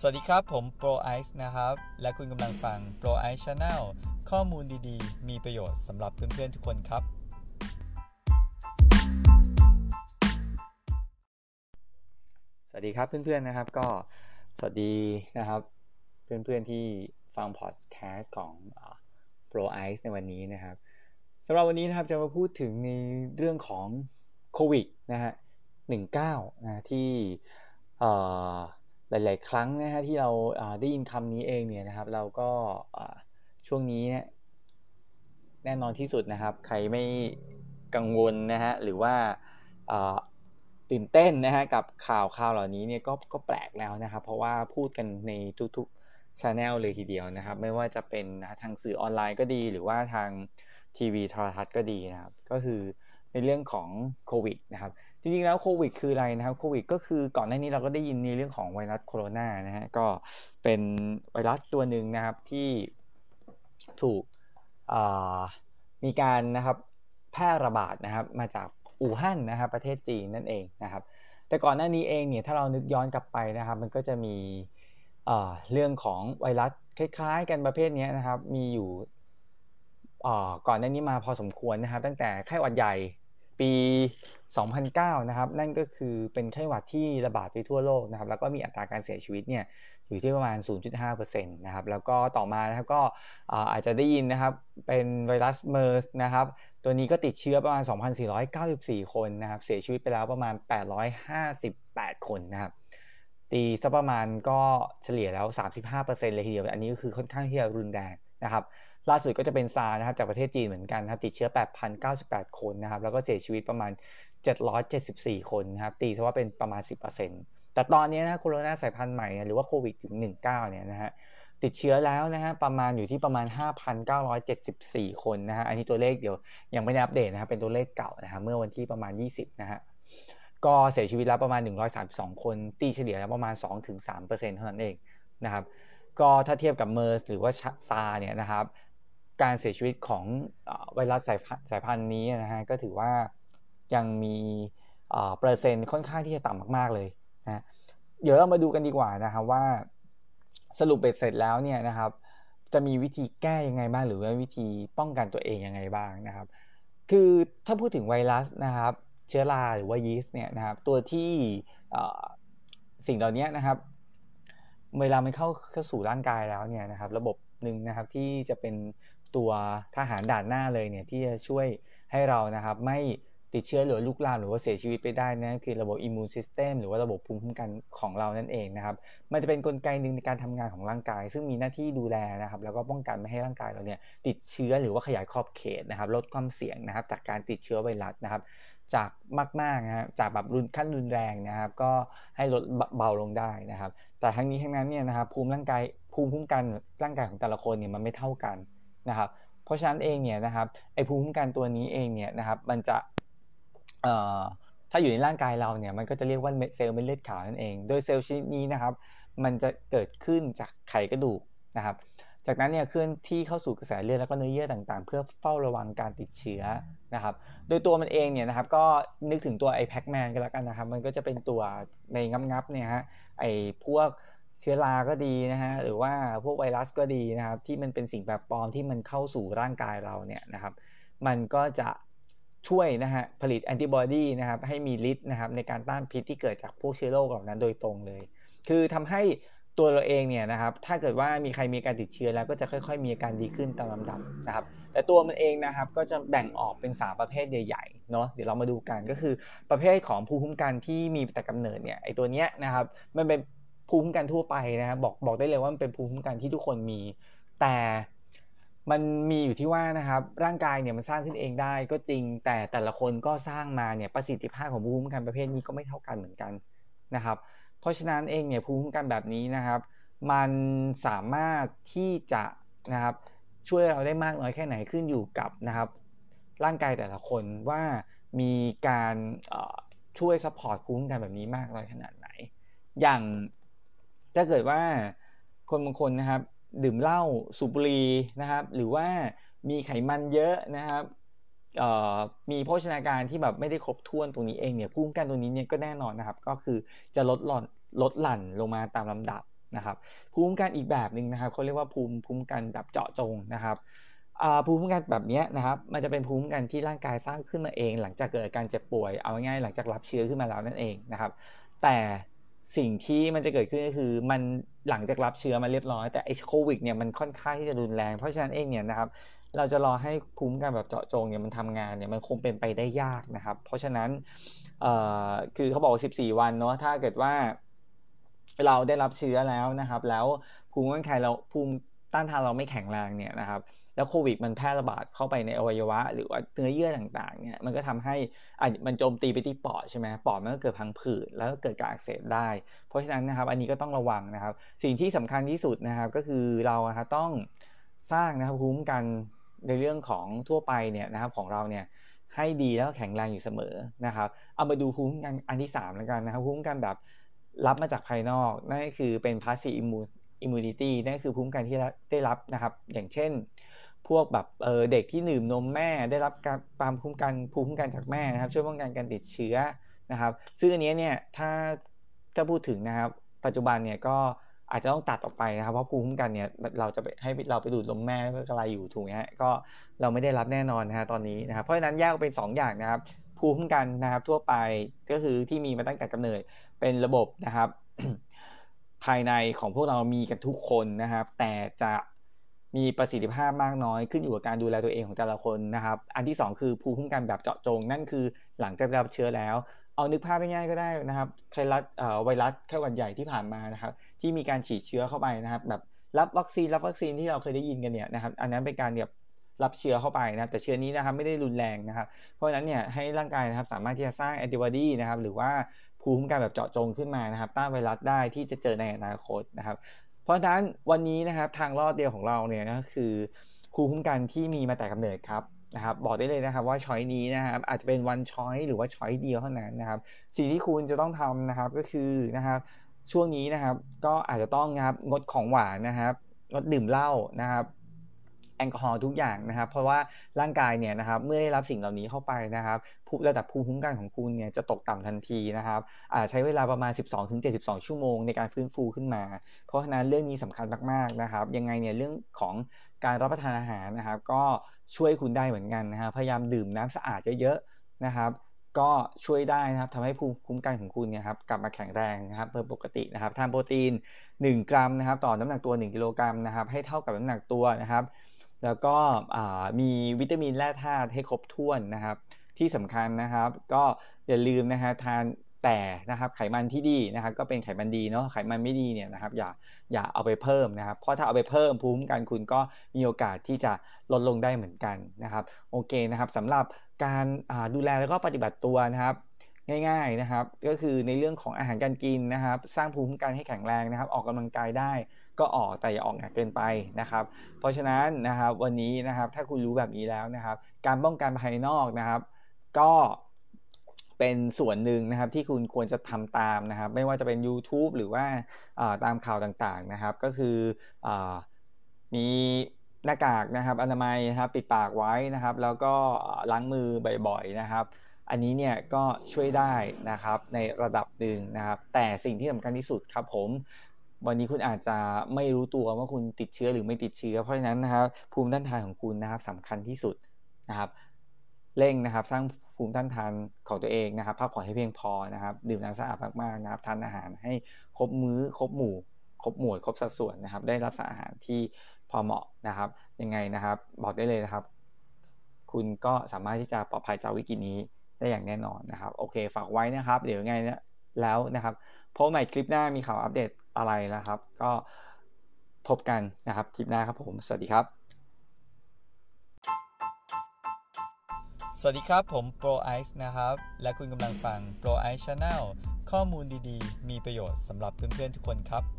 สวัสดีครับ ผม Pro Ice นะครับ และคุณกำลังฟัง Pro Ice Channel ข้อมูลดีๆ มีประโยชน์สำหรับเพื่อนๆ ทุกคนครับ สวัสดีครับเพื่อนๆนะครับ ก็สวัสดีนะครับ เพื่อนๆที่ฟังพอดแคสต์ของ Pro Ice ในวันนี้นะครับสำหรับวันนี้นะครับจะมาพูดถึงในเรื่องของโควิดนะฮะ19นะที่เอ่อ หลาย ๆ ครั้งนะฮะที่เราได้ยินคำนี้เองเนี่ยนะครับ เราก็ช่วงนี้แน่นอนที่สุดนะครับ ใครไม่กังวลนะฮะหรือว่าตื่นเต้นนะฮะกับข่าวข่าวเหล่านี้เนี่ยก็ก็แปลกแล้วนะครับ เพราะว่าพูดกันในทุกๆช anel เลยทีเดียวนะครับ ไม่ว่าจะเป็นทางสื่อออนไลน์ก็ดี หรือว่าทางทีวีโทรทัศน์ก็ดีนะครับ ก็คือ ในเรื่องของโควิดนะครับจริงๆแล้วโควิดคืออะไรนะครับโควิด ก็คือก่อนหน้านี้เราก็ได้ยินในเรื่องของไวรัสโคโรนานะฮะก็เป็นไวรัสตัวหนึ่งนะครับที่ถูกมีการนะครับแพร่ระบาดนะครับมาจากอู่ฮั่นนะครับประเทศจีนนั่นเองนะครับ แต่ก่อนหน้านี้เองเนี่ยถ้าเรานึกย้อนกลับไปนะครับ มันก็จะมีเรื่องของไวรัสคล้ายๆ กันประเภทนี้นะครับมีอยู่ก่อนหน้านี้มาพอสมควรนะครับ ตั้งแต่ไข้หวัดใหญ่ ปี 2009 นะครับ นั่นก็คือเป็นไข้หวัดที่ระบาดไปทั่วโลกนะครับ แล้วก็มีอัตราการเสียชีวิตเนี่ยอยู่ที่ประมาณ 0.5%นะครับ แล้วก็ต่อมานะครับก็อาจจะได้ยินนะครับ เป็นไวรัสเมอร์สนะครับ ตัวนี้ก็ติดเชื้อประมาณ 2,494 คนนะครับ เสียชีวิตไปแล้วประมาณ 858 คนนะครับ ตีสักประมาณก็เฉลี่ยแล้ว 35%เลยทีเดียว อันนี้ก็คือค่อนข้างที่จะรุนแรงนะครับ ล่าสุดก็จะเป็นซานะครับจากประเทศจีนเหมือนกันครับติดเชื้อ 8,098 คนนะครับแล้วก็เสียชีวิตประมาณ 774 คนนะครับตีซะว่าเป็นประมาณ 10%แต่ตอนนี้นะโคโรนาสายพันธุ์ใหม่หรือว่าโควิดถึง19เนี่ยนะฮะติดเชื้อแล้วนะฮะประมาณอยู่ที่ประมาณ 5,974 คนนะฮะอันนี้ตัวเลขเดี๋ยวยังไม่ได้อัปเดตนะครับเป็นตัวเลขเก่านะฮะเมื่อวันที่ประมาณ 20 นะฮะก็เสียชีวิตแล้วประมาณ 132 คน ตีเฉลี่ยแล้วประมาณ 2-3%เท่านั้นเองนะครับก็ถ้าเทียบกับเมอร์สหรือว่าซาเนี่ยนะครับ การเสียชีวิตของไวรัสสายสายพันธุ์นี้นะฮะก็ถือว่ายังมีเปอร์เซ็นต์ค่อนข้างที่จะต่ำมากๆเลยนะเดี๋ยวเรามาดูกันดีกว่านะครับว่าสรุปเบ็ดเสร็จแล้วเนี่ยนะครับจะมีวิธีแก้ยังไงบ้างหรือว่าวิธีป้องกันตัวเองยังไงบ้างนะครับ คือถ้าพูดถึงไวรัสนะครับ เชื้อราหรือว่ายีสต์เนี่ยนะครับตัวที่สิ่งเหล่านี้นะครับ เวลามันเข้าเข้าสู่ร่างกายแล้วเนี่ยนะครับ ระบบหนึ่งนะครับที่จะเป็น ตัวทหารด่านหน้าเลยเนี่ยที่จะช่วยให้เรานะครับ ไม่ติดเชื้อหรือลุกลามหรือว่าเสียชีวิตไปได้นะคือระบบอิมมูนซิสเต็มหรือว่าระบบภูมิคุ้มกันของเรานั่นเองนะครับ มันจะเป็นนกลไกหนึ่งในการทำงานของร่างกาย ซึ่งมีหน้าที่ดูแลนะครับ แล้วก็ป้องกันไม่ให้ร่างกายเราเนี่ยติดเชื้อหรือว่าขยายขอบเขตนะครับ ลดความเสี่ยงนะครับ จากการติดเชื้อไวรัสนะครับ จากมากๆนะครจากแบบรุนขั้นรุนแรงนะครับ ก็ให้ลดเบาลงได้นะครับ แต่ทั้งนี้ทั้งนั้นเนี่ยนะครับภูมิร่างกายภูมิคุ้มกันร่างกายของแต่ละคนเนี่ยมันไม่เท่ากัน นะครับเพราะฉะนั้นเองเนี่ยนะครับไอภูมิคุ้มกันตัวนี้เองเนี่ยนะครับมันจะถ้าอยู่ในร่างกายเราเนี่ยมันก็จะเรียกว่าเซลล์เม็ดเลือดขาวนั่นเอง โดยเซลล์ชนิดนี้นะครับมันจะเกิดขึ้นจากไขกระดูกนะครับ จากนั้นเนี่ยเคลื่อนที่เข้าสู่กระแสเลือดแล้วก็เนื้อเยื่อต่างๆ เพื่อเฝ้าระวังการติดเชื้อนะครับ โดยตัวมันเองเนี่ยนะครับก็นึกถึงตัวไอแพ็กแมนก็แล้วกันนะครับ มันก็จะเป็นตัวในงับๆเนี่ยฮะไอพวก เชื้อราก็ดีนะฮะหรือว่าพวกไวรัสก็ดีนะครับที่มันเป็นสิ่งแปลกปลอมที่มันเข้าสู่ร่างกายเราเนี่ยนะครับมันก็จะช่วยนะฮะผลิตแอนติบอดีนะครับให้มีฤทธิ์นะครับในการต้านพิษที่เกิดจากพวกเชื้อโรคเหล่านั้นโดยตรงเลย คือทำให้ตัวเราเองเนี่ยนะครับถ้าเกิดว่ามีใครมีการติดเชื้อแล้วก็จะค่อยๆ มีอาการดีขึ้นตามลำดับนะครับแต่ตัวมันเองนะครับก็จะแบ่งออกเป็น 3 ประเภทใหญ่ๆเนาะเดี๋ยวเรามาดูกันก็คือประเภทของภูมิคุ้มกันที่มีแต่กำเนิดเนี่ยไอตัวเนี้ยนะครับมันเป็น ภูมิคุ้มกันทั่วไปนะครับบอกบอกได้เลยว่ามันเป็นภูมิคุ้มกันที่ทุกคนมี แต่มันมีอยู่ที่ว่านะครับร่างกายเนี่ยมันสร้างขึ้นเองได้ก็จริง แต่แต่ละคนก็สร้างมาเนี่ยประสิทธิภาพของภูมิคุ้มกันประเภทนี้ก็ไม่เท่ากันเหมือนกันนะครับ เพราะฉะนั้นเองเนี่ยภูมิคุ้มกันแบบนี้นะครับ มันสามารถที่จะนะครับช่วยเราได้มากน้อยแค่ไหนขึ้นอยู่กับนะครับร่างกายแต่ละคนว่ามีการช่วย support ภูมิคุ้มกันแบบนี้มากน้อยขนาดไหน อย่าง ถ้าเกิดว่าคนบางคนนะครับ ดื่มเหล้าสูบบุหรี่นะครับ หรือว่ามีไขมันเยอะนะครับมีโภชนาการที่แบบไม่ได้ครบถ้วนตรงนี้เองเนี่ยภูมิคุ้มกันตรงนี้เนี่ยก็แน่นอนนะครับ ก็คือจะลดหล่อนลดหลั่นลงมาตามลำดับนะครับ ภูมิคุ้มกันอีกแบบหนึ่งนะครับเขาเรียกว่าภูมิคุ้มกันแบบเจาะจงนะครับภูมิคุ้มกันแบบนี้นะครับ มันจะเป็นภูมิคุ้มกันที่ร่างกายสร้างขึ้นมาเอง หลังจากเกิดการเจ็บป่วยเอาง่ายๆหลังจากรับเชื้อขึ้นมาแล้วนั่นเองนะครับ แต่ สิ่งที่มันจะเกิดขึ้นก็คือมันหลังจากรับเชื้อมาเรียบร้อยแต่ไอโควิดเนี่ยมันค่อนข้างที่จะรุนแรง เพราะฉะนั้นเองเนี่ยนะครับเราจะรอให้ภูมิกันแบบเจาะจงเนี่ยมันทำงานเนี่ยมันคงเป็นไปได้ยากนะครับ เพราะฉะนั้นคือเขาบอก 14 วันเนาะถ้าเกิดว่า เราได้รับเชื้อแล้วนะครับ แล้วภูมิคุ้มกันเราภูมิต้านทานเราไม่แข็งแรงเนี่ยนะครับ แล้วโควิดมันแพร่ระบาดเข้าไปในอวัยวะ หรือว่าเนื้อเยื่อต่างๆเนี่ยมันก็ทำให้อมันโจมตีไปที่ปอดใช่ไหมปอดมันก็เกิดพังผืดแล้วก็เกิดการอักเสบได้ เพราะฉะนั้นนะครับอันนี้ก็ต้องระวังนะครับ สิ่งที่สำคัญที่สุดนะครับก็คือเราครับต้องสร้างนะครับภูมิคุ้มกันในเรื่องของทั่วไปเนี่ยนะครับของเราเนี่ยให้ดีแล้วแข็งแรงอยู่เสมอนะครับ เอามาดูภูมิคุ้มกันอันที่3แล้วกันนะครับภูมิคุ้มกันแบบรับมาจากภายนอกนั่นก็คือเป็น passive immunity นั่นคือภูมิคุ้มกันที่ได้รับนะครับ อย่างเช่น พวกแบบเเด็กที่ดื่มนมแม่ได้รับการความคุ้มกันภูมิคุ้มกันจากแม่นะครับ ช่วยป้องกันการติดเชื้อนะครับ ซึ่งอันนี้เนี่ยถ้าถ้าพูดถึงนะครับ ปัจจุบันเนี่ยก็อาจจะต้องตัดออกไปนะครับ เพราะภูมิคุ้มกันเนี่ยเราจะไปให้เราไปดูดนมแม่ก็กระไรอยู่ถูกไหมฮะก็เราไม่ได้รับแน่นอนนะฮะตอนนี้นะครับเพราะฉะนั้นแยกเป็น 2 อย่างนะครับ ภูมิคุ้มกันนะครับ ทั่วไปก็คือที่มีมาตั้งแต่กำเนิดเป็นระบบนะครับ ภายในของพวกเรามีกันทุกคนนะครับ แต่จะ มีประสิทธิภาพมากน้อยขึ้นอยู่กับการดูแลตัวเองของแต่ละคนนะครับ อันที่ 2 คือภูมิคุ้มกันแบบเจาะจง นั่นคือหลังจากรับเชื้อแล้ว เอานึกภาพง่ายๆก็ได้นะครับไวรัสไวรัสไข้หวัดใหญ่ที่ผ่านมานะครับ ที่มีการฉีดเชื้อเข้าไปนะครับ แบบรับวัคซีนรับวัคซีนที่เราเคยได้ยินกันเนี่ยนะครับ อันนั้นเป็นการแบบรับเชื้อเข้าไปนะแต่เชื้อนี้นะครับไม่ได้รุนแรงนะครับ เพราะฉะนั้นเนี่ยให้ร่างกายนะครับสามารถที่จะสร้างแอนติบอดีนะครับ หรือว่าภูมิคุ้มกันแบบเจาะจงขึ้นมานะครับต้านไวรัสได้ที่จะเจอในอนาคตนะครับ เพราะฉะนั้นวันนี้นะครับทางรอดเดียวของเราเนี่ยก็คือครูคุ้มกันที่มีมาแต่กำเนิดครับนะครับบอกได้เลยนะครับว่าช้อยนี้นะครับอาจจะเป็นวันช้อยหรือว่าช้อยเดียวเท่านั้นนะครับสิ่งที่คุณจะต้องทำนะครับก็คือนะครับช่วงนี้นะครับก็อาจจะต้องนะครับงดของหวานนะครับงดดื่มเหล้านะครับ แอลกอฮอล์ทุกอย่างนะครับ เพราะว่าร่างกายเนี่ยนะครับเมื่อได้รับสิ่งเหล่านี้เข้าไปนะครับระดับภูมิคุ้มกันของคุณเนี่ยจะตกต่ำทันทีนะครับอาจใช้เวลาประมาณ 12-72 ชั่วโมงในการฟื้นฟูขึ้นมา เพราะฉะนั้นเรื่องนี้สำคัญมากๆนะครับ ยังไงเนี่ยเรื่องของการรับประทานอาหารนะครับ ก็ช่วยคุณได้เหมือนกันนะครับพยายามดื่มน้ำสะอาดเยอะๆนะครับก็ช่วยได้นะครับทำให้ภูมิคุ้มกันของคุณเนี่ยครับกลับมาแข็งแรงนะครับเพิ่มปกตินะครับทานโปรตีน 1 กรัมนะครับ ต่อน้ำหนักตัว 1 กิโลกรัมนะครับ ให้เท่ากับน้ำหนักตัวนะครับ แล้วก็มีวิตามินแร่ธาตุให้ครบถ้วนนะครับ ที่สำคัญนะครับ ก็อย่าลืมนะฮะทานแต่นะครับไขมันที่ดีนะครับ ก็เป็นไขมันดีเนาะไขมันไม่ดีเนี่ยนะครับ อย่าอย่าเอาไปเพิ่มนะครับ เพราะถ้าเอาไปเพิ่มภูมิคุ้มกันคุณก็มีโอกาสที่จะลดลงได้เหมือนกันนะครับ โอเคนะครับสำหรับการดูแลแล้วก็ปฏิบัติตัวนะครับ ง่ายๆนะครับ ก็คือในเรื่องของอาหารการกินนะครับ สร้างภูมิคุ้มกันให้แข็งแรงนะครับ ออกกำลังกายได้ ก็ออกแต่อย่าออกหนักเกินไปนะครับ เพราะฉะนั้นนะครับวันนี้นะครับถ้าคุณรู้แบบนี้แล้วนะครับ การป้องกันภายนอกนะครับ ก็เป็นส่วนหนึ่งนะครับที่คุณควรจะทำตามนะครับ ไม่ว่าจะเป็น YouTube หรือว่าตามข่าวต่างๆนะครับ ก็คืออมีหน้ากากนะครับอนามัยนะครับปิดปากไว้นะครับ แล้วก็ล้างมือบ่อยๆนะครับ อันนี้เนี่ยก็ช่วยได้นะครับในระดับหนึ่งนะครับ แต่สิ่งที่สำคัญที่สุดครับผม วันนี้คุณอาจจะไม่รู้ตัวว่าคุณติดเชื้อหรือไม่ติดเชื้อ เพราะฉะนั้นนะครับ ภูมิต้านทานของคุณนะครับสำคัญที่สุดนะครับเร่งนะครับ สร้างภูมิต้านทานของตัวเองนะครับพักผ่อนให้เพียงพอนะครับ ดื่มน้ำสะอาดมากๆนะครับทานอาหารให้ครบมื้อครบหมู่ครบหมวดครบสัดส่วนนะครับ ได้รับสารอาหารที่พอเหมาะนะครับ ยังไงนะครับ บอกได้เลยนะครับ คุณก็สามารถที่จะปลอดภัยจากวิกฤตนี้ได้อย่างแน่นอนนะครับ โอเค ฝากไว้นะครับ เดี๋ยวไงแล้วนะครับพบใหม่คลิปหน้ามีข่าวอัปเดต อะไรนะครับ ก็พบกันนะครับคลิปหน้าครับผมสวัสดีครับ สวัสดีครับผม Pro Ice นะครับ และคุณกำลังฟัง Pro Ice Channel ข้อมูลดีๆ มีประโยชน์สำหรับเพื่อนๆทุกคนครับ